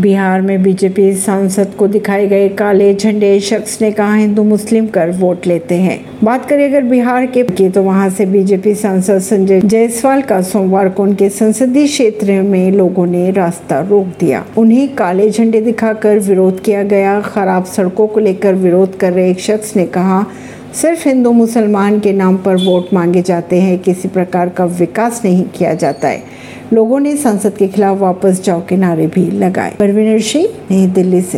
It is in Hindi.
बिहार में बीजेपी सांसद को दिखाए गए काले झंडे, शख्स ने कहा, हिंदू मुस्लिम कर वोट लेते हैं। बात करें अगर बिहार के की तो वहाँ से बीजेपी सांसद संजय जायसवाल का सोमवार को उनके संसदीय क्षेत्र में लोगों ने रास्ता रोक दिया। उन्हें काले झंडे दिखाकर विरोध किया गया। खराब सड़कों को लेकर विरोध कर रहे एक शख्स ने कहा, सिर्फ़ हिंदू मुसलमान के नाम पर वोट मांगे जाते हैं, किसी प्रकार का विकास नहीं किया जाता है। लोगों ने संसद के खिलाफ वापस जाओ के नारे भी लगाए। परवीनर सिंह नई दिल्ली से।